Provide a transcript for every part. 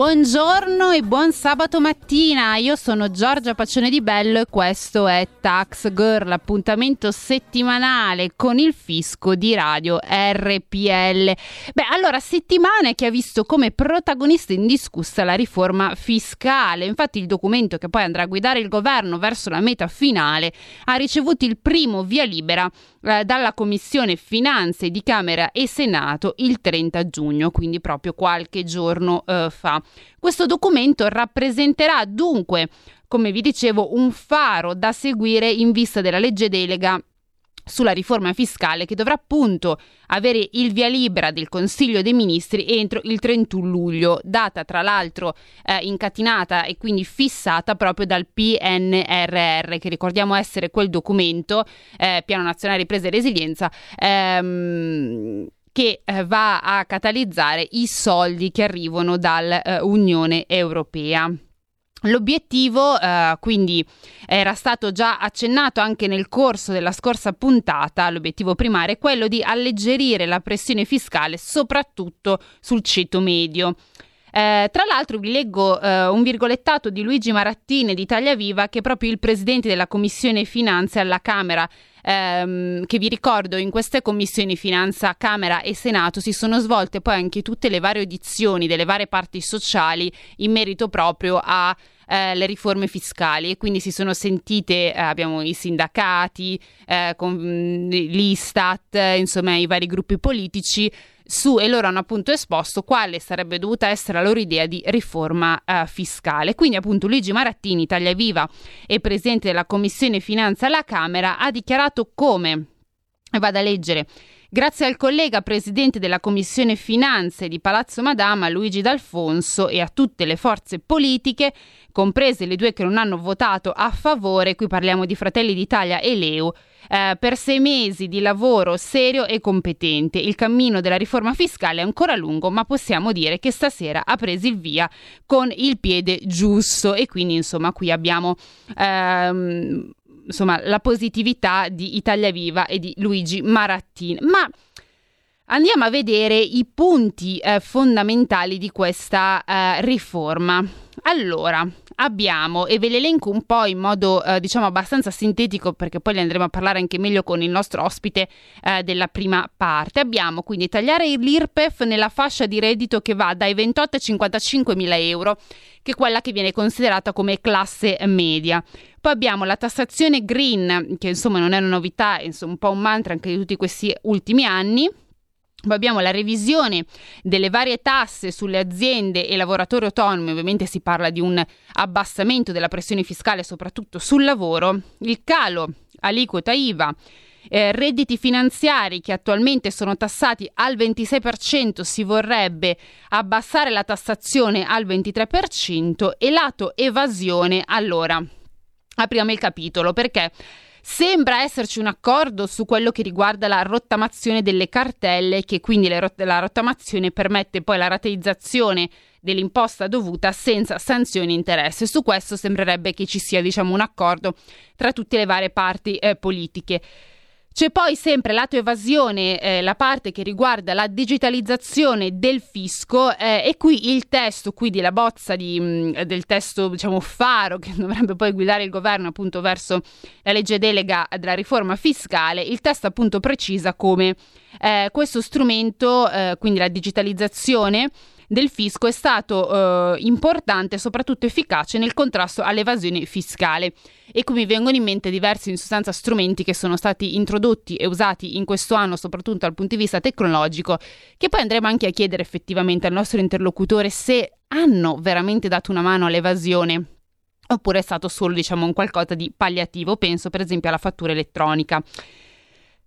Buongiorno e buon sabato mattina, io sono Giorgia Paccione di Bello e questo è Tax Girl, appuntamento settimanale con il fisco di radio RPL. Beh, allora, settimana che ha visto come protagonista indiscussa la riforma fiscale, infatti il documento che poi andrà a guidare il governo verso la meta finale ha ricevuto il primo via libera eh, dalla Commissione Finanze di Camera e Senato il 30 giugno, quindi proprio qualche giorno eh, fa. Questo documento rappresenterà dunque, come vi dicevo, un faro da seguire in vista della legge delega sulla riforma fiscale che dovrà appunto avere il via libera del Consiglio dei Ministri entro il 31 luglio, data tra l'altro eh, incatenata e quindi fissata proprio dal PNRR, che ricordiamo essere quel documento, eh, Piano Nazionale Ripresa e Resilienza, ehm, che eh, va a catalizzare i soldi che arrivano dall'Unione eh, Europea. L'obiettivo, eh, quindi, era stato già accennato anche nel corso della scorsa puntata. L'obiettivo primario è quello di alleggerire la pressione fiscale, soprattutto sul ceto medio. Eh, tra l'altro vi leggo eh, un virgolettato di Luigi Marattini di Italia Viva che è proprio il presidente della Commissione Finanze alla Camera ehm, che vi ricordo in queste commissioni Finanza, Camera e Senato si sono svolte poi anche tutte le varie audizioni delle varie parti sociali in merito proprio a eh, le riforme fiscali. E quindi si sono sentite, eh, abbiamo i sindacati, eh, con, l'Istat, insomma i vari gruppi politici su e loro hanno appunto esposto quale sarebbe dovuta essere la loro idea di riforma eh, fiscale. Quindi appunto Luigi Marattini, Italia Viva e presidente della Commissione Finanza alla Camera, ha dichiarato come, vado a leggere, Grazie al collega presidente della Commissione Finanze di Palazzo Madama, Luigi D'Alfonso, e a tutte le forze politiche, comprese le due che non hanno votato a favore, qui parliamo di Fratelli d'Italia e Leo, eh, per sei mesi di lavoro serio e competente. Il cammino della riforma fiscale è ancora lungo, ma possiamo dire che stasera ha preso il via con il piede giusto e quindi insomma qui abbiamo ehm, insomma, la positività di Italia Viva e di Luigi Marattini. Ma andiamo a vedere i punti eh, fondamentali di questa eh, riforma. Allora, abbiamo, e ve le elenco un po' in modo eh, diciamo abbastanza sintetico perché poi le andremo a parlare anche meglio con il nostro ospite eh, della prima parte. Abbiamo quindi tagliare l'IRPEF nella fascia di reddito che va dai 28 ai 55 mila euro, che è quella che viene considerata come classe media. Poi abbiamo la tassazione green, che insomma non è una novità, è un po' un mantra anche di tutti questi ultimi anni poi abbiamo la revisione delle varie tasse sulle aziende e lavoratori autonomi, ovviamente si parla di un abbassamento della pressione fiscale soprattutto sul lavoro, il calo aliquota IVA, eh, redditi finanziari che attualmente sono tassati al 26%, si vorrebbe abbassare la tassazione al 23% e lato evasione, allora apriamo il capitolo perché Sembra esserci un accordo su quello che riguarda la rottamazione delle cartelle, che quindi la rottamazione permette poi la rateizzazione dell'imposta dovuta senza sanzioni e interesse. Su questo sembrerebbe che ci sia diciamo, un accordo tra tutte le varie parti eh, politiche. C'è poi sempre lato evasione, eh, la parte che riguarda la digitalizzazione del fisco eh, e qui il testo, quindi la bozza di, mh, mm, del testo diciamo faro che dovrebbe poi guidare il governo appunto verso la legge delega della riforma fiscale, il testo appunto precisa come eh, questo strumento, eh, quindi la digitalizzazione, del fisco è stato eh, importante e soprattutto efficace nel contrasto all'evasione fiscale. E qui mi vengono in mente diversi in sostanza strumenti che sono stati introdotti e usati in questo anno soprattutto dal punto di vista tecnologico che poi andremo anche a chiedere effettivamente al nostro interlocutore se hanno veramente dato una mano all'evasione oppure è stato solo diciamo un qualcosa di palliativo. Penso per esempio alla fattura elettronica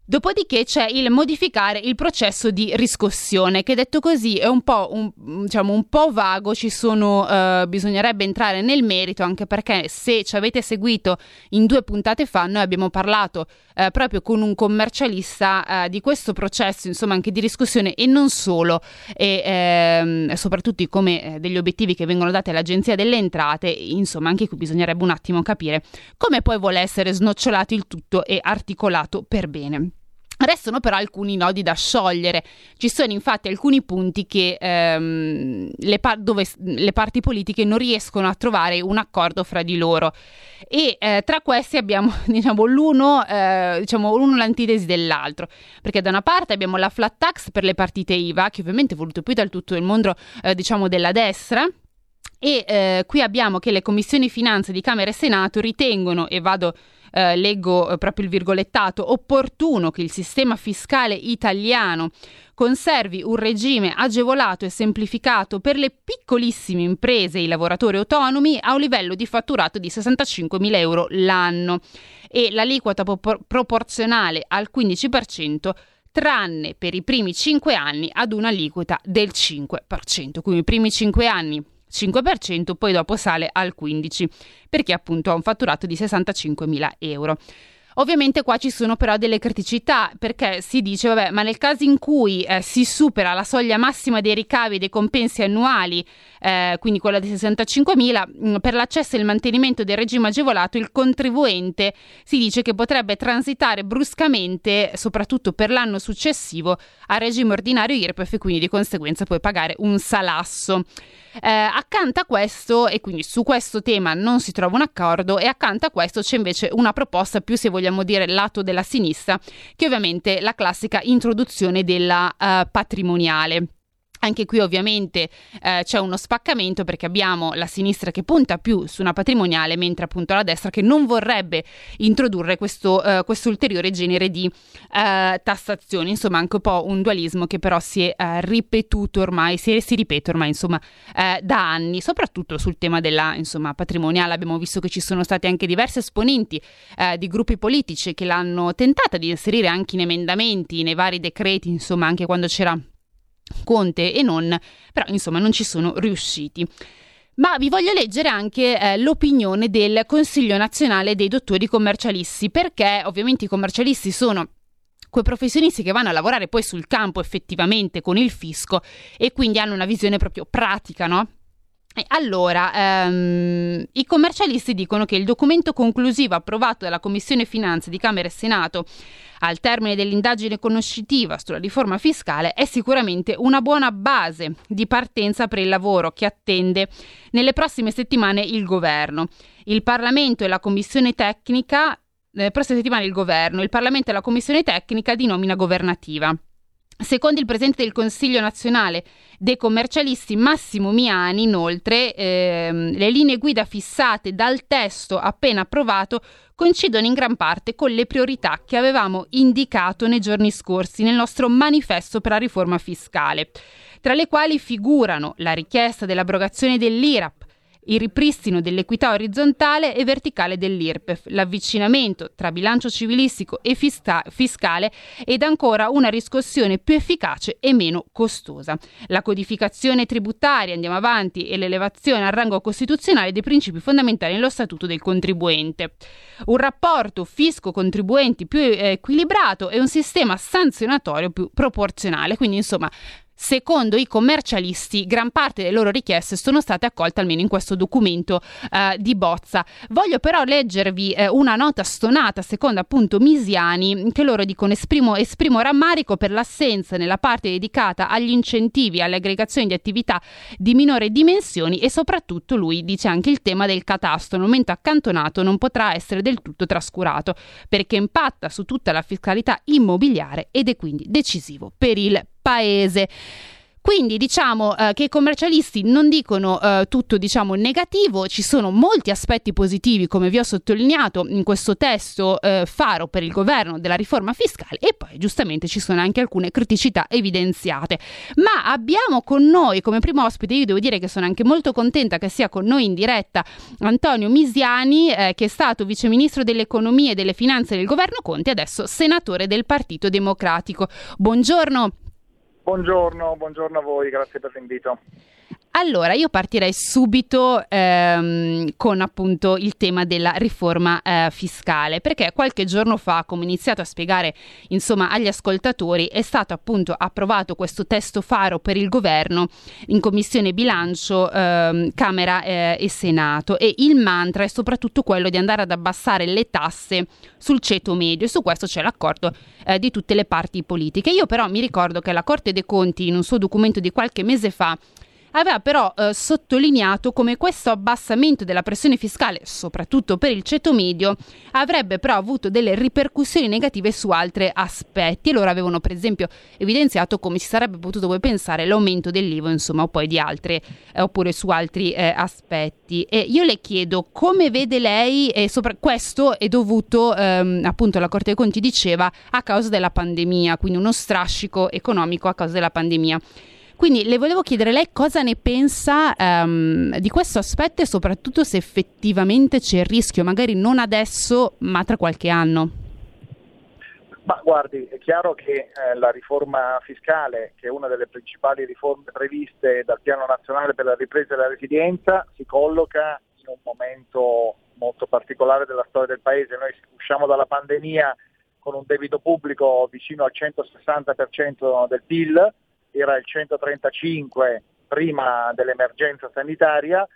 Dopodiché c'è il modificare il processo di riscossione, che detto così è un po', un, diciamo, un po vago, sono, eh, bisognerebbe entrare nel merito, anche perché se ci avete seguito in due puntate fa, noi abbiamo parlato eh, proprio con un commercialista eh, di questo processo, insomma anche di riscossione e non solo, e ehm, soprattutto come eh, degli obiettivi che vengono dati all'Agenzia delle Entrate, insomma anche qui bisognerebbe un attimo capire come poi vuole essere snocciolato il tutto e articolato per bene. Restano però alcuni nodi da sciogliere. Ci sono infatti alcuni punti che, ehm, le par- dove le parti politiche non riescono a trovare un accordo fra di loro. E eh, tra questi abbiamo diciamo, l'uno, eh, diciamo, l'uno l'antitesi dell'altro. Perché da una parte abbiamo la flat tax per le partite IVA, che ovviamente è voluto più dal tutto il mondo eh, diciamo, della destra. E eh, qui abbiamo che le commissioni finanze di Camera e Senato ritengono, e vado eh, leggo eh, proprio il virgolettato, opportuno che il sistema fiscale italiano conservi un regime agevolato e semplificato per le piccolissime imprese e i lavoratori autonomi a un livello di fatturato di 65.000 euro l'anno e l'aliquota po- proporzionale al 15% tranne per i primi 5 anni ad un'aliquota del 5%. Quindi i primi 5 anni 5%, poi dopo sale al 15%, perché appunto ha un fatturato di 65.000 euro. Ovviamente qua ci sono però delle criticità perché si dice, vabbè, ma nel caso in cui eh, si supera la soglia massima dei ricavi e dei compensi annuali, eh, quindi quella di 65.000, mh, mm, per l'accesso e il mantenimento del regime agevolato, il contribuente si dice che potrebbe transitare bruscamente, soprattutto per l'anno successivo, al regime ordinario IRPEF e quindi di conseguenza puoi pagare un salasso. Eh, accanto a questo, e quindi su questo tema non si trova un accordo, e accanto a questo c'è invece una proposta più, se vogliamo dire, lato della sinistra, che ovviamente è la classica introduzione della uh, patrimoniale. Anche qui ovviamente eh, c'è uno spaccamento perché abbiamo la sinistra che punta più su una patrimoniale, mentre appunto la destra che non vorrebbe introdurre questo, eh, ulteriore genere di eh, tassazioni. Insomma, anche un po' un dualismo che però si è eh, ripetuto ormai, si, si, ripete ormai insomma eh, da anni, soprattutto sul tema della insomma, patrimoniale. Abbiamo visto che ci sono stati anche diversi esponenti eh, di gruppi politici che l'hanno tentata di inserire anche in emendamenti, nei vari decreti, insomma, anche quando c'era Conte e non, però insomma non ci sono riusciti. Ma vi voglio leggere anche eh, l'opinione del Consiglio nazionale dei dottori commercialisti, perché ovviamente i commercialisti sono quei professionisti che vanno a lavorare poi sul campo effettivamente con il fisco e quindi hanno una visione proprio pratica, no? Allora, ehm, i commercialisti dicono che il documento conclusivo approvato dalla Commissione Finanze di Camera e Senato al termine dell'indagine conoscitiva sulla riforma fiscale è sicuramente una buona base di partenza per il lavoro che attende nelle prossime settimane il governo. Il Parlamento e la Commissione tecnica, nelle prossime settimane il governo, il Parlamento e la Commissione tecnica di nomina governativa. Secondo il Presidente del Consiglio nazionale dei commercialisti Massimo Miani, inoltre, ehm, le linee guida fissate dal testo appena approvato coincidono in gran parte con le priorità che avevamo indicato nei giorni scorsi nel nostro manifesto per la riforma fiscale, tra le quali figurano la richiesta dell'abrogazione dell'IRAP, il ripristino dell'equità orizzontale e verticale dell'IRPEF, l'avvicinamento tra bilancio civilistico e fisca- fiscale ed ancora una riscossione più efficace e meno costosa. La codificazione tributaria, andiamo avanti, e l'elevazione al rango costituzionale dei principi fondamentali nello statuto del contribuente. Un rapporto fisco-contribuenti più eh, equilibrato e un sistema sanzionatorio più proporzionale. Quindi, insomma, Secondo i commercialisti, gran parte delle loro richieste sono state accolte almeno in questo documento eh, di bozza. Voglio però leggervi eh, una nota stonata, secondo appunto Misiani, che loro dicono esprimo, esprimo rammarico per l'assenza nella parte dedicata agli incentivi alle aggregazioni di attività di minore dimensioni e soprattutto lui dice anche il tema del catasto, nel momento accantonato non potrà essere del tutto trascurato perché impatta su tutta la fiscalità immobiliare ed è quindi decisivo per il paese. Quindi diciamo eh, che i commercialisti non dicono eh, tutto diciamo negativo, ci sono molti aspetti positivi come vi ho sottolineato in questo testo eh, faro per il governo della riforma fiscale e poi giustamente ci sono anche alcune criticità evidenziate. Ma abbiamo con noi come primo ospite, io devo dire che sono anche molto contenta che sia con noi in diretta Antonio Misiani eh, che è stato viceministro dell'economia e delle finanze del governo Conte e adesso senatore del Partito Democratico. Buongiorno. Buongiorno, buongiorno a voi, grazie per l'invito. Allora, io partirei subito ehm, con appunto il tema della riforma eh, fiscale, perché qualche giorno fa, come ho iniziato a spiegare insomma agli ascoltatori, è stato appunto approvato questo testo faro per il governo in commissione bilancio ehm, Camera eh, e Senato e il mantra è soprattutto quello di andare ad abbassare le tasse sul ceto medio e su questo c'è l'accordo eh, di tutte le parti politiche. Io però mi ricordo che la Corte dei Conti in un suo documento di qualche mese fa aveva però eh, sottolineato come questo abbassamento della pressione fiscale, soprattutto per il ceto medio, avrebbe però avuto delle ripercussioni negative su altri aspetti loro avevano per esempio evidenziato come si sarebbe potuto poi pensare l'aumento dell'IVA, insomma, o poi di altre, eh, oppure su altri eh, aspetti. E io le chiedo come vede lei, e sopra- questo è dovuto, ehm, appunto la Corte dei Conti diceva, a causa della pandemia, quindi uno strascico economico a causa della pandemia. Quindi le volevo chiedere lei cosa ne pensa um, di questo aspetto e soprattutto se effettivamente c'è il rischio, magari non adesso, ma tra qualche anno. Ma guardi, è chiaro che eh, la riforma fiscale, che è una delle principali riforme previste dal Piano Nazionale per la ripresa e la resilienza, si colloca in un momento molto particolare della storia del Paese. Noi usciamo dalla pandemia con un debito pubblico vicino al 160% del PIL, era il 135 prima dell'emergenza sanitaria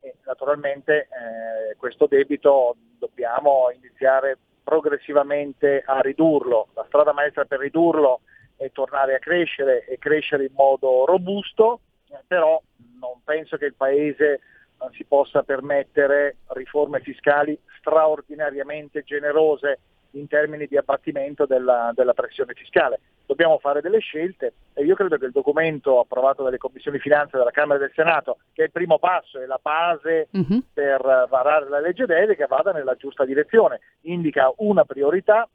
e naturalmente eh, questo debito dobbiamo iniziare progressivamente a ridurlo. La strada maestra per ridurlo è tornare a crescere e crescere in modo robusto, eh, però non penso che il Paese non si possa permettere riforme fiscali straordinariamente generose in termini di abbattimento della, della, pressione fiscale. Dobbiamo fare delle scelte e io credo che il documento approvato dalle commissioni finanze della Camera e del Senato, che è il primo passo e la base uh-huh. per varare la legge delega, vada nella giusta direzione. Indica una priorità,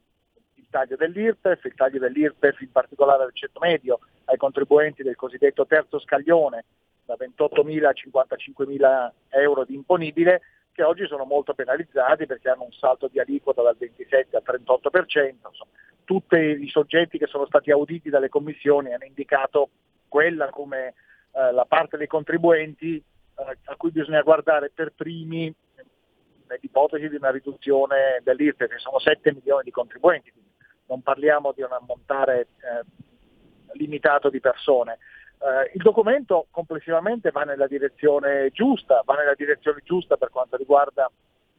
il taglio dell'IRPEF, il taglio dell'IRPEF in particolare al ceto medio ai contribuenti del cosiddetto terzo scaglione da 28.000 a 55.000 euro di imponibile che oggi sono molto penalizzati perché hanno un salto di aliquota dal 27 al 38%. Insomma, tutti i soggetti che sono stati auditi dalle commissioni hanno indicato quella come eh, la parte dei contribuenti eh, a cui bisogna guardare per primi nell'ipotesi di una riduzione dell'IRPE, che sono 7 milioni di contribuenti, quindi non parliamo di un ammontare eh, limitato di persone. Eh, il documento complessivamente va nella direzione giusta, va nella direzione giusta per quanto riguarda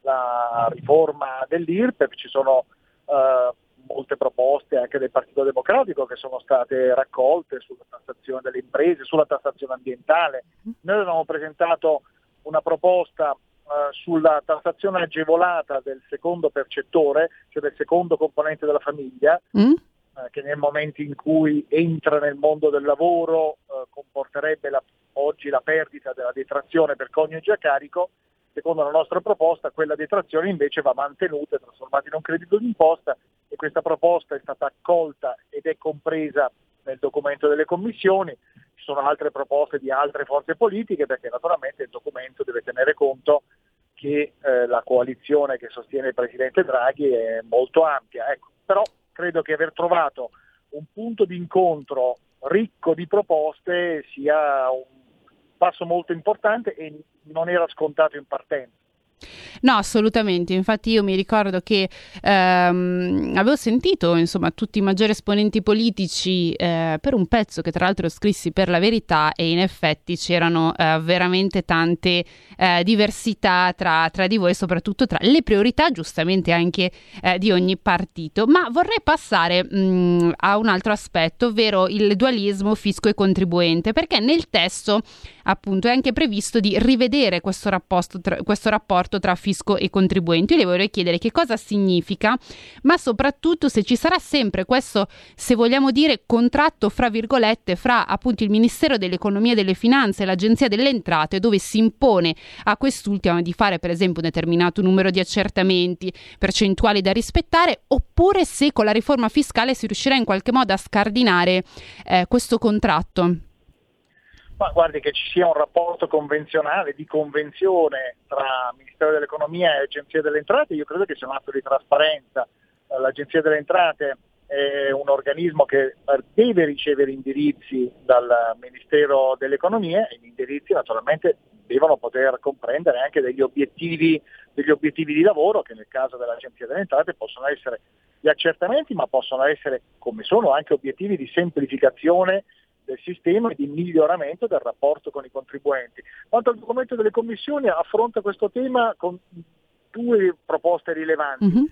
la riforma dell'IRPEF, ci sono eh, molte proposte anche del Partito Democratico che sono state raccolte sulla tassazione delle imprese, sulla tassazione ambientale. Noi avevamo presentato una proposta eh, sulla tassazione agevolata del secondo percettore, cioè del secondo componente della famiglia, mm eh, che nel momento in cui entra nel mondo del lavoro eh, comporterebbe la, oggi la perdita della detrazione per coniuge a carico, secondo la nostra proposta quella detrazione invece va mantenuta e trasformata in un credito d'imposta e questa proposta è stata accolta ed è compresa nel documento delle commissioni, ci sono altre proposte di altre forze politiche perché naturalmente il documento deve tenere conto che eh, la coalizione che sostiene il Presidente Draghi è molto ampia. Ecco, però credo che aver trovato un punto di incontro ricco di proposte sia un passo molto importante e non era scontato in partenza. No, assolutamente. Infatti io mi ricordo che ehm, avevo sentito insomma tutti i maggiori esponenti politici eh, per un pezzo che tra l'altro scrissi per la verità e in effetti c'erano eh, veramente tante eh, diversità tra, tra, di voi, soprattutto tra le priorità giustamente anche eh, di ogni partito. Ma vorrei passare mh, mm, a un altro aspetto, ovvero il dualismo fisco e contribuente, perché nel testo appunto è anche previsto di rivedere questo rapporto tra, questo rapporto tra fisco fisco e contribuenti. Io le vorrei chiedere che cosa significa, ma soprattutto se ci sarà sempre questo, se vogliamo dire, contratto fra virgolette fra appunto il Ministero dell'Economia e delle Finanze e l'Agenzia delle Entrate, dove si impone a quest'ultima di fare per esempio un determinato numero di accertamenti, percentuali da rispettare, oppure se con la riforma fiscale si riuscirà in qualche modo a scardinare eh, questo contratto. Ma guardi che ci sia un rapporto convenzionale, di convenzione tra Ministero dell'Economia e Agenzia delle Entrate, io credo che sia un atto di trasparenza. L'Agenzia delle Entrate è un organismo che deve ricevere indirizzi dal Ministero dell'Economia e gli indirizzi naturalmente devono poter comprendere anche degli obiettivi, degli obiettivi di lavoro che nel caso dell'Agenzia delle Entrate possono essere gli accertamenti ma possono essere come sono anche obiettivi di semplificazione del sistema e di miglioramento del rapporto con i contribuenti. Quanto al documento delle commissioni affronta questo tema con due proposte rilevanti Mhm.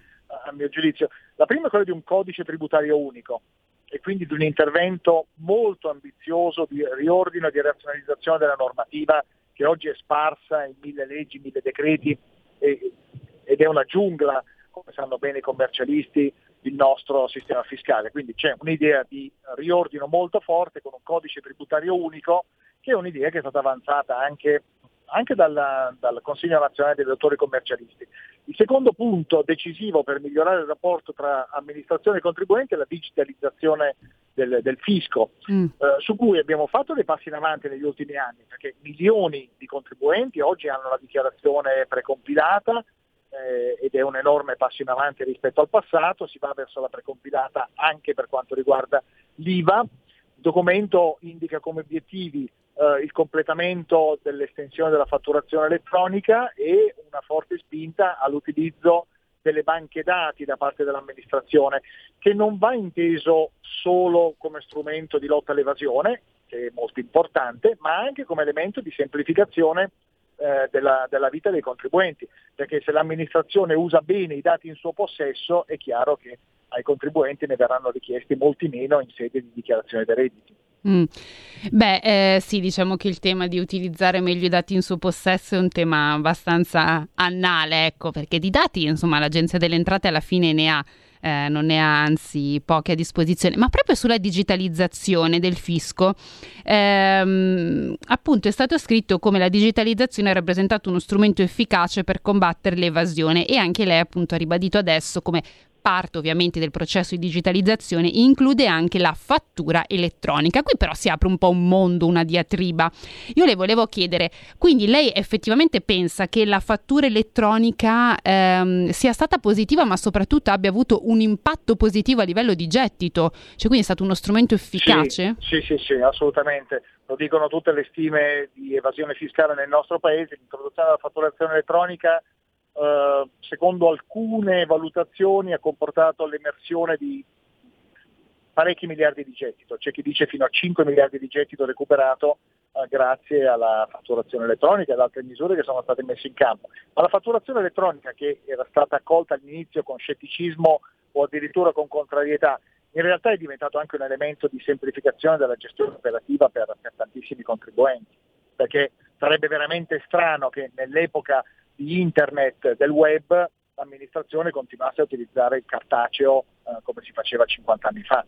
a mio giudizio. La prima è quella di un codice tributario unico e quindi di un intervento molto ambizioso di riordino e di razionalizzazione della normativa che oggi è sparsa in mille leggi, mille decreti e- ed è una giungla, come sanno bene i commercialisti, il nostro sistema fiscale. Quindi c'è un'idea di riordino molto forte con un codice tributario unico che è un'idea che è stata avanzata anche, anche dal, dal Consiglio nazionale dei dottori commercialisti. Il secondo punto decisivo per migliorare il rapporto tra amministrazione e contribuenti è la digitalizzazione del, del fisco, Mm. eh, su cui abbiamo fatto dei passi in avanti negli ultimi anni, perché milioni di contribuenti oggi hanno la dichiarazione precompilata eh, ed è un enorme passo in avanti rispetto al passato, si va verso la precompilata anche per quanto riguarda l'IVA. Il documento indica come obiettivi eh, il completamento dell'estensione della fatturazione elettronica e una forte spinta all'utilizzo delle banche dati da parte dell'amministrazione, che non va inteso solo come strumento di lotta all'evasione, che è molto importante, ma anche come elemento di semplificazione eh, della, della vita dei contribuenti, perché se l'amministrazione usa bene i dati in suo possesso è chiaro che ai contribuenti ne verranno richiesti molti meno in sede di dichiarazione dei redditi. Mm. Beh, eh, sì, diciamo che il tema di utilizzare meglio i dati in suo possesso è un tema abbastanza annale, ecco, perché di dati, insomma, l'Agenzia delle Entrate alla fine ne ha. Eh, non ne ha anzi poche a disposizione, ma proprio sulla digitalizzazione del fisco, ehm, appunto è stato scritto come la digitalizzazione ha rappresentato uno strumento efficace per combattere l'evasione e anche lei appunto ha ribadito adesso come parte ovviamente del processo di digitalizzazione include anche la fattura elettronica. Qui però si apre un po' un mondo, una diatriba. Io le volevo chiedere, quindi lei effettivamente pensa che la fattura elettronica ehm, sia stata positiva ma soprattutto abbia avuto un impatto positivo a livello di gettito? Cioè quindi è stato uno strumento efficace? Sì, sì, sì, sì, assolutamente. Lo dicono tutte le stime di evasione fiscale nel nostro paese. L'introduzione della fatturazione elettronica Uh, secondo alcune valutazioni ha comportato l'emersione di parecchi miliardi di gettito, c'è chi dice fino a 5 miliardi di gettito recuperato uh, grazie alla fatturazione elettronica e ad altre misure che sono state messe in campo. Ma la fatturazione elettronica che era stata accolta all'inizio con scetticismo o addirittura con contrarietà, in realtà è diventato anche un elemento di semplificazione della gestione operativa per, per tantissimi contribuenti, perché sarebbe veramente strano che nell'epoca di internet, del web, l'amministrazione continuasse a utilizzare il cartaceo eh, come si faceva 50 anni fa.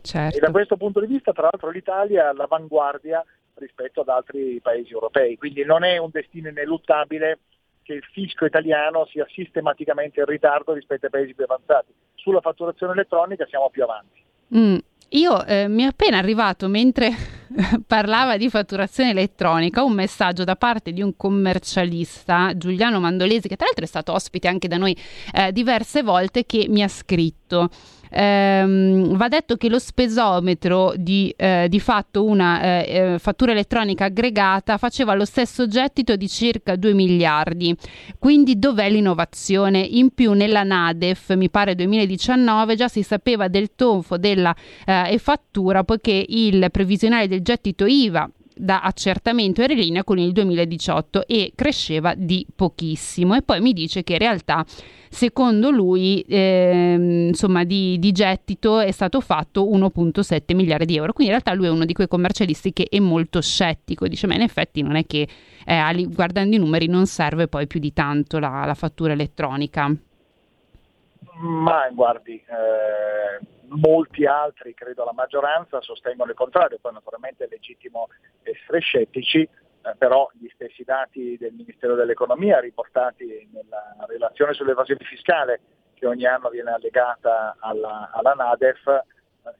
Certo. E da questo punto di vista, tra l'altro, l'Italia è all'avanguardia rispetto ad altri paesi europei, quindi non è un destino ineluttabile che il fisco italiano sia sistematicamente in ritardo rispetto ai paesi più avanzati. Sulla fatturazione elettronica siamo più avanti. Mm. Io eh, mi è appena arrivato mentre parlava di fatturazione elettronica un messaggio da parte di un commercialista, Giuliano Mandolesi, che tra l'altro è stato ospite anche da noi eh, diverse volte, che mi ha scritto. Ehm, va detto che lo spesometro di, eh, di fatto una eh, fattura elettronica aggregata faceva lo stesso gettito di circa 2 miliardi. Quindi dov'è l'innovazione? In più nella Nadef, mi pare 2019, già si sapeva del tonfo della eh, e fattura poiché il previsionale del gettito IVA da accertamento era in linea con il 2018 e cresceva di pochissimo. E poi mi dice che in realtà secondo lui eh, insomma di, di, gettito è stato fatto 1.7 miliardi di euro. Quindi in realtà lui è uno di quei commercialisti che è molto scettico. Dice ma in effetti non è che eh, guardando i numeri non serve poi più di tanto la, la fattura elettronica. Ma guardi eh, molti altri credo la maggioranza sostengono il contrario poi naturalmente è legittimo essere scettici eh, però gli stessi dati del Ministero dell'Economia riportati nella relazione sull'evasione fiscale che ogni anno viene allegata alla, alla NADEF eh,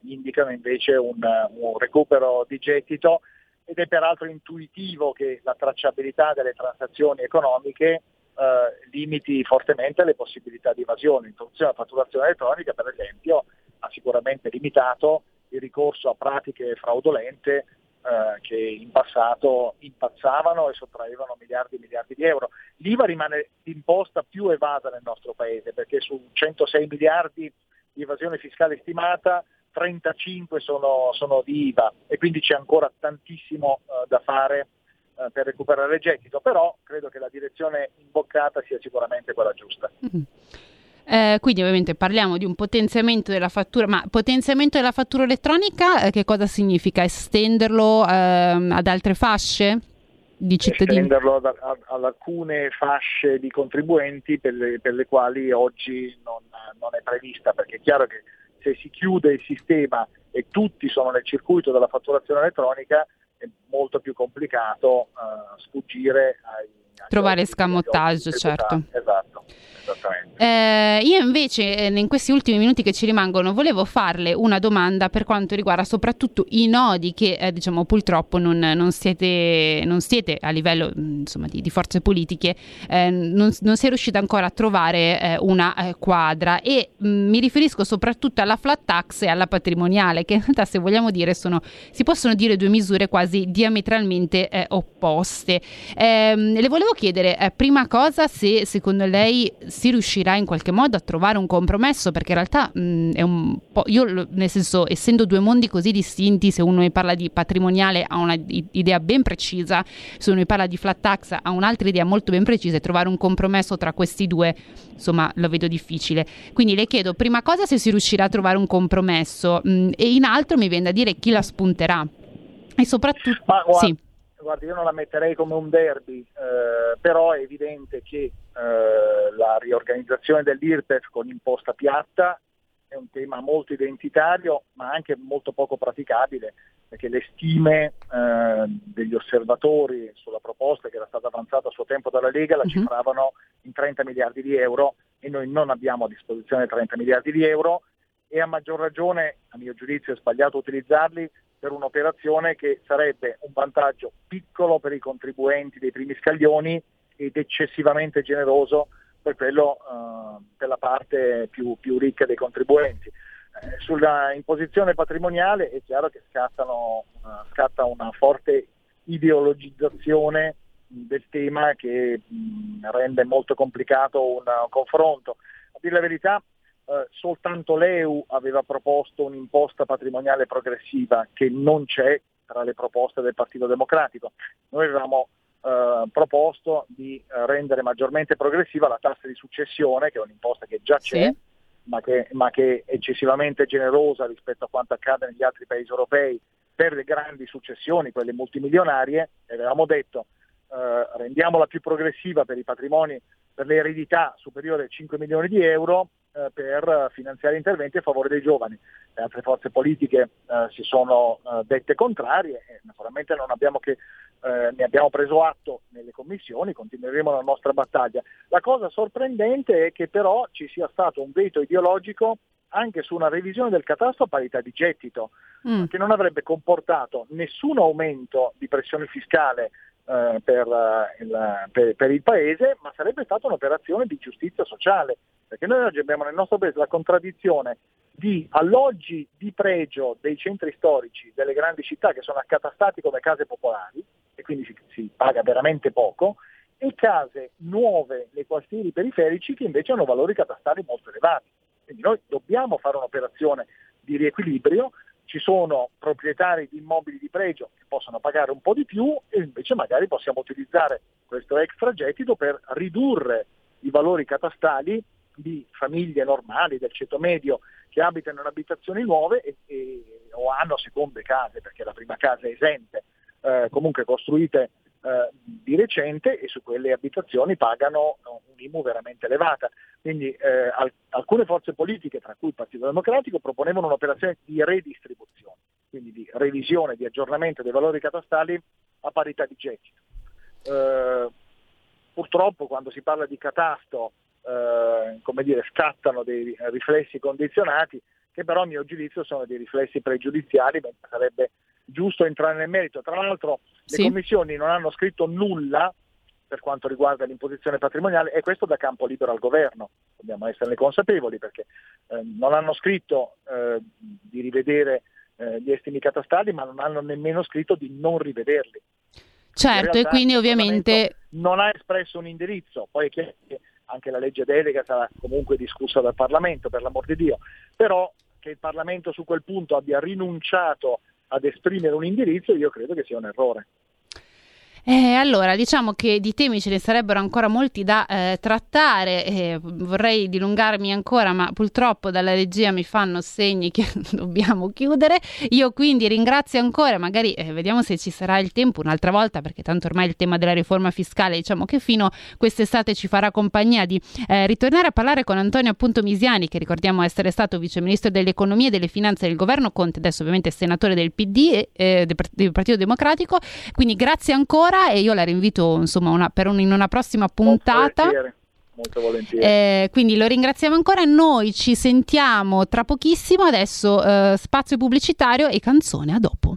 indicano invece un, un, recupero di gettito ed è peraltro intuitivo che la tracciabilità delle transazioni economiche eh, limiti fortemente le possibilità di evasione. L'introduzione della fatturazione elettronica, per esempio, ha sicuramente limitato il ricorso a pratiche fraudolente eh, che in passato impazzavano e sottraevano miliardi e miliardi di euro. L'IVA rimane l'imposta più evasa nel nostro paese perché su 106 miliardi di evasione fiscale stimata 35 sono, sono di IVA e quindi c'è ancora tantissimo uh, da fare uh, per recuperare il gettito, però credo che la direzione imboccata sia sicuramente quella giusta. Mm-hmm. Eh, quindi ovviamente parliamo di un potenziamento della fattura, ma potenziamento della fattura elettronica eh, che cosa significa? Estenderlo eh, ad altre fasce? Di cittadini? Estenderlo ad, ad, ad, alcune fasce di contribuenti per le, per le quali oggi non, non, è prevista, perché è chiaro che se si chiude il sistema e tutti sono nel circuito della fatturazione elettronica è molto più complicato uh, sfuggire ai... Trovare scammottaggio, certo. Esatto. Eh, io invece eh, in questi ultimi minuti che ci rimangono volevo farle una domanda per quanto riguarda soprattutto i nodi che eh, diciamo purtroppo non, non, siete, non, siete, a livello insomma, di, di, forze politiche, eh, non, non si è riuscita ancora a trovare eh, una eh, quadra e mh, mi riferisco soprattutto alla flat tax e alla patrimoniale che in realtà se vogliamo dire sono, si possono dire due misure quasi diametralmente opposte. Ehm, le volevo chiedere prima cosa se secondo lei si riuscirà in qualche modo a trovare un compromesso perché in realtà mh, è un po' io nel senso essendo due mondi così distinti se uno mi parla di patrimoniale ha un'idea ben precisa se uno mi parla di flat tax ha un'altra idea molto ben precisa e trovare un compromesso tra questi due insomma lo vedo difficile. Quindi le chiedo prima cosa se si riuscirà a trovare un compromesso mh, e in altro mi viene da dire chi la spunterà. E soprattutto Ma, guarda, sì guardi, io non la metterei come un derby, eh, però è evidente che eh, la riorganizzazione dell'IRPEF con imposta piatta è un tema molto identitario, ma anche molto poco praticabile, perché le stime eh, degli osservatori sulla proposta che era stata avanzata a suo tempo dalla Lega la uh-huh. cifravano in 30 miliardi di euro e noi non abbiamo a disposizione 30 miliardi di euro e a maggior ragione, a mio giudizio, è sbagliato utilizzarli per un'operazione che sarebbe un vantaggio piccolo per i contribuenti dei primi scaglioni ed eccessivamente generoso per, quello, per la parte più, più, ricca dei contribuenti. Eh, sulla imposizione patrimoniale è chiaro che scattano, uh, scatta una forte ideologizzazione del tema che mh, rende molto complicato un confronto. A dire la verità, eh, soltanto l'EU aveva proposto un'imposta patrimoniale progressiva che non c'è tra le proposte del Partito Democratico. Noi avevamo eh, proposto di eh, rendere maggiormente progressiva la tassa di successione, che è un'imposta che già c'è, sì. ma, che, ma che è eccessivamente generosa rispetto a quanto accade negli altri paesi europei per le grandi successioni, quelle multimilionarie, e avevamo detto eh, rendiamola più progressiva per i patrimoni, per le eredità superiori a 5 milioni di euro eh, per finanziare interventi a favore dei giovani. Le altre forze politiche eh, si sono eh, dette contrarie e naturalmente abbiamo che, eh, ne abbiamo preso atto nelle commissioni, continueremo la nostra battaglia. La cosa sorprendente è che però ci sia stato un veto ideologico anche su una revisione del catasto a parità di gettito, mm. che non avrebbe comportato nessun aumento di pressione fiscale eh, per, il, per, per, il, Paese, ma sarebbe stata un'operazione di giustizia sociale, perché noi oggi abbiamo nel nostro Paese la contraddizione di alloggi di pregio dei centri storici delle grandi città che sono accatastati come case popolari e quindi si, si paga veramente poco, e case nuove nei quartieri periferici che invece hanno valori catastali molto elevati. Quindi noi dobbiamo fare un'operazione di riequilibrio ci sono proprietari di immobili di pregio che possono pagare un po' di più e invece magari possiamo utilizzare questo extragettito per ridurre i valori catastali di famiglie normali del ceto medio che abitano in abitazioni nuove e, e, o hanno seconde case, perché la prima casa è esente, eh, comunque costruite eh, di recente e su quelle abitazioni pagano un'IMU veramente elevata. Quindi eh, al- alcune forze politiche, tra cui il Partito Democratico, proponevano un'operazione di redistribuzione, quindi di revisione, di aggiornamento dei valori catastali a parità di gettito. Eh, purtroppo quando si parla di catasto eh, dire, scattano dei riflessi condizionati che però a mio giudizio sono dei riflessi pregiudiziali, mentre sarebbe giusto entrare nel merito. Tra l'altro Sì. le commissioni non hanno scritto nulla per quanto riguarda l'imposizione patrimoniale e questo da campo libero al governo, dobbiamo esserne consapevoli perché eh, non hanno scritto eh, di rivedere eh, gli estimi catastali ma non hanno nemmeno scritto di non rivederli. Certo, In e realtà quindi ovviamente non ha espresso un indirizzo, poi è chiaro che anche la legge delega sarà comunque discussa dal Parlamento, per l'amor di Dio, però che il Parlamento su quel punto abbia rinunciato ad esprimere un indirizzo, io credo che sia un errore. Eh, allora, diciamo che di temi ce ne sarebbero ancora molti da eh, trattare, eh, vorrei dilungarmi ancora, ma purtroppo dalla regia mi fanno segni che dobbiamo chiudere. Io quindi ringrazio ancora, magari eh, vediamo se ci sarà il tempo un'altra volta, perché tanto ormai il tema della riforma fiscale, diciamo che fino quest'estate ci farà compagnia di eh, ritornare a parlare con Antonio appunto Misiani, che ricordiamo essere stato viceministro dell'economia e delle finanze del governo Conte, adesso ovviamente senatore del PD eh, del Partito Democratico. Quindi grazie ancora e io la rinvito insomma una- per un- in una prossima puntata. Eh, quindi lo ringraziamo ancora. Noi ci sentiamo tra pochissimo. Adesso eh, spazio pubblicitario e canzone. A dopo.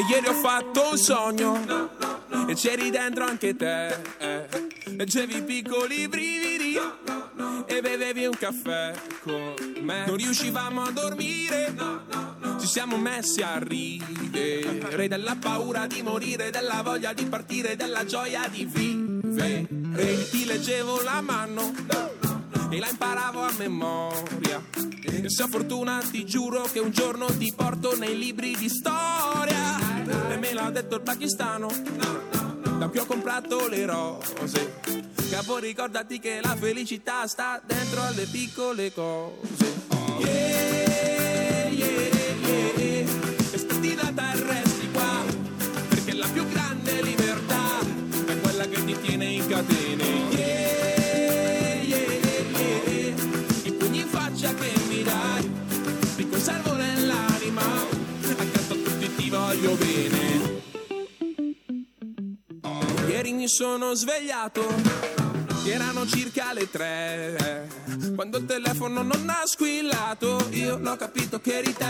E ieri ho fatto un sogno e c'eri dentro anche te. eh. Leggevi piccoli brividi e bevevi un caffè con me. Non riuscivamo a dormire, ci siamo messi a ridere della paura di morire, della voglia di partire, della gioia di vivere. Ti leggevo la mano e la imparavo a memoria. E se ho fortuna ti giuro che un giorno ti porto nei libri di storia. E me l'ha detto il pakistano, da cui ho comprato le rose. Capo ricordati che la felicità sta dentro alle piccole cose. Yeah, yeah, voglio bene. Ieri mi sono svegliato, erano circa le tre. Quando il telefono non ha squillato, io l'ho capito che eri te.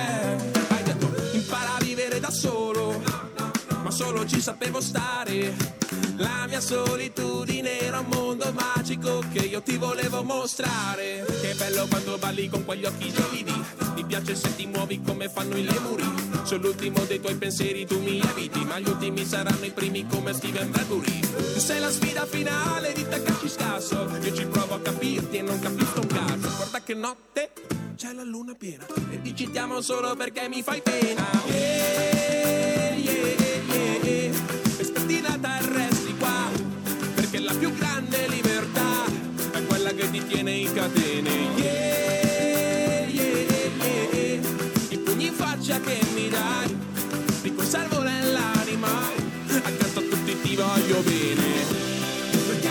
Hai detto, impara a vivere da solo, ma solo ci sapevo stare. La mia solitudine era un mondo magico che io ti volevo mostrare. Che bello quando balli con quegli occhi gelidi. Mi piace se ti muovi come fanno i lemuri. Sono l'ultimo dei tuoi pensieri, tu mi eviti. Ma gli ultimi saranno i primi come Steven Bradbury. Tu sei la sfida finale di ci scasso. Io ci provo a capirti e non capisco un cazzo. Guarda che notte c'è la luna piena. E ti citiamo solo perché mi fai pena. Yeah, catene. Yeah, yeah, yeah. I pugni in faccia che mi dai, ti conservo nell'anima. Accanto a tutti ti voglio bene. Perché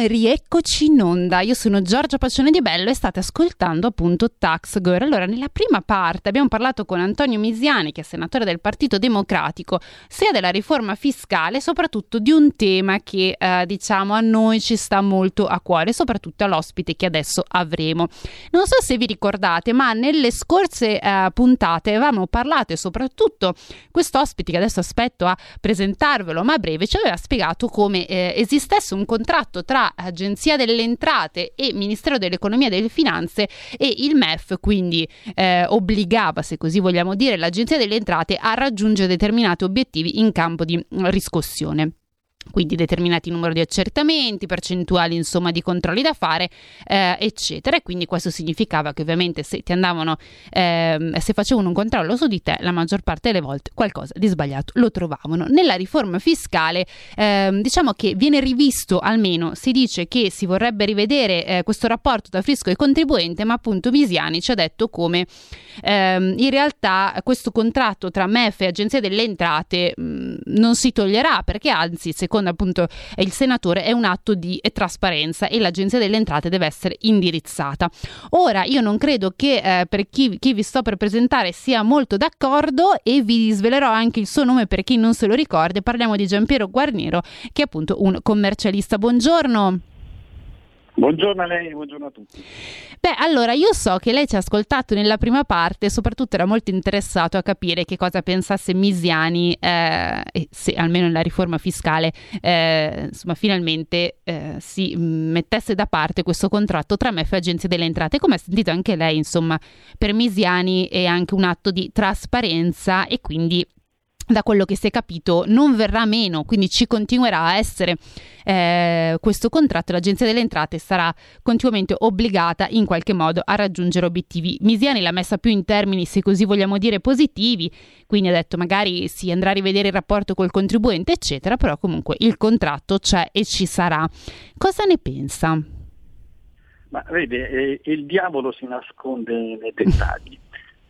e rieccoci in onda. Io sono Giorgia Pacione di Bello e state ascoltando appunto Tax Girl. Allora, nella prima parte abbiamo parlato con Antonio Misiani, che è senatore del Partito Democratico, sia della riforma fiscale, soprattutto di un tema che eh, diciamo a noi ci sta molto a cuore, soprattutto all'ospite che adesso avremo. Non so se vi ricordate, ma nelle scorse eh, puntate avevamo parlato e soprattutto questo ospite che adesso aspetto a presentarvelo, ma a breve ci aveva spiegato come eh, esistesse un contratto tra Agenzia delle Entrate e Ministero dell'Economia e delle Finanze e il MEF quindi eh, obbligava, se così vogliamo dire, l'Agenzia delle Entrate a raggiungere determinati obiettivi in campo di riscossione quindi determinati numero di accertamenti, percentuali insomma di controlli da fare, eh, eccetera. E quindi questo significava che ovviamente se ti andavano, ehm, se facevano un controllo su di te, la maggior parte delle volte qualcosa di sbagliato lo trovavano. Nella riforma fiscale, ehm, diciamo che viene rivisto almeno, si dice che si vorrebbe rivedere eh, questo rapporto tra fisco e contribuente, ma appunto Misiani ci ha detto come ehm, in realtà questo contratto tra MEF e Agenzia delle Entrate mh, non si toglierà perché anzi, secondo appunto il senatore, è un atto di trasparenza e l'Agenzia delle Entrate deve essere indirizzata. Ora, io non credo che eh, per chi, chi vi sto per presentare sia molto d'accordo e vi svelerò anche il suo nome per chi non se lo ricorda. Parliamo di Giampiero Guarnero, che è appunto un commercialista. Buongiorno. Buongiorno a lei, buongiorno a tutti. Beh, allora io so che lei ci ha ascoltato nella prima parte e soprattutto era molto interessato a capire che cosa pensasse Misiani eh, se almeno nella riforma fiscale eh, insomma finalmente eh, si mettesse da parte questo contratto tra MEF e Agenzia delle Entrate. Come ha sentito anche lei, insomma, per Misiani è anche un atto di trasparenza e quindi da quello che si è capito non verrà meno, quindi ci continuerà a essere eh, questo contratto, l'Agenzia delle Entrate sarà continuamente obbligata in qualche modo a raggiungere obiettivi. Misiani l'ha messa più in termini, se così vogliamo dire, positivi, quindi ha detto magari si andrà a rivedere il rapporto col contribuente, eccetera, però comunque il contratto c'è e ci sarà. Cosa ne pensa? Ma vede, eh, il diavolo si nasconde nei dettagli.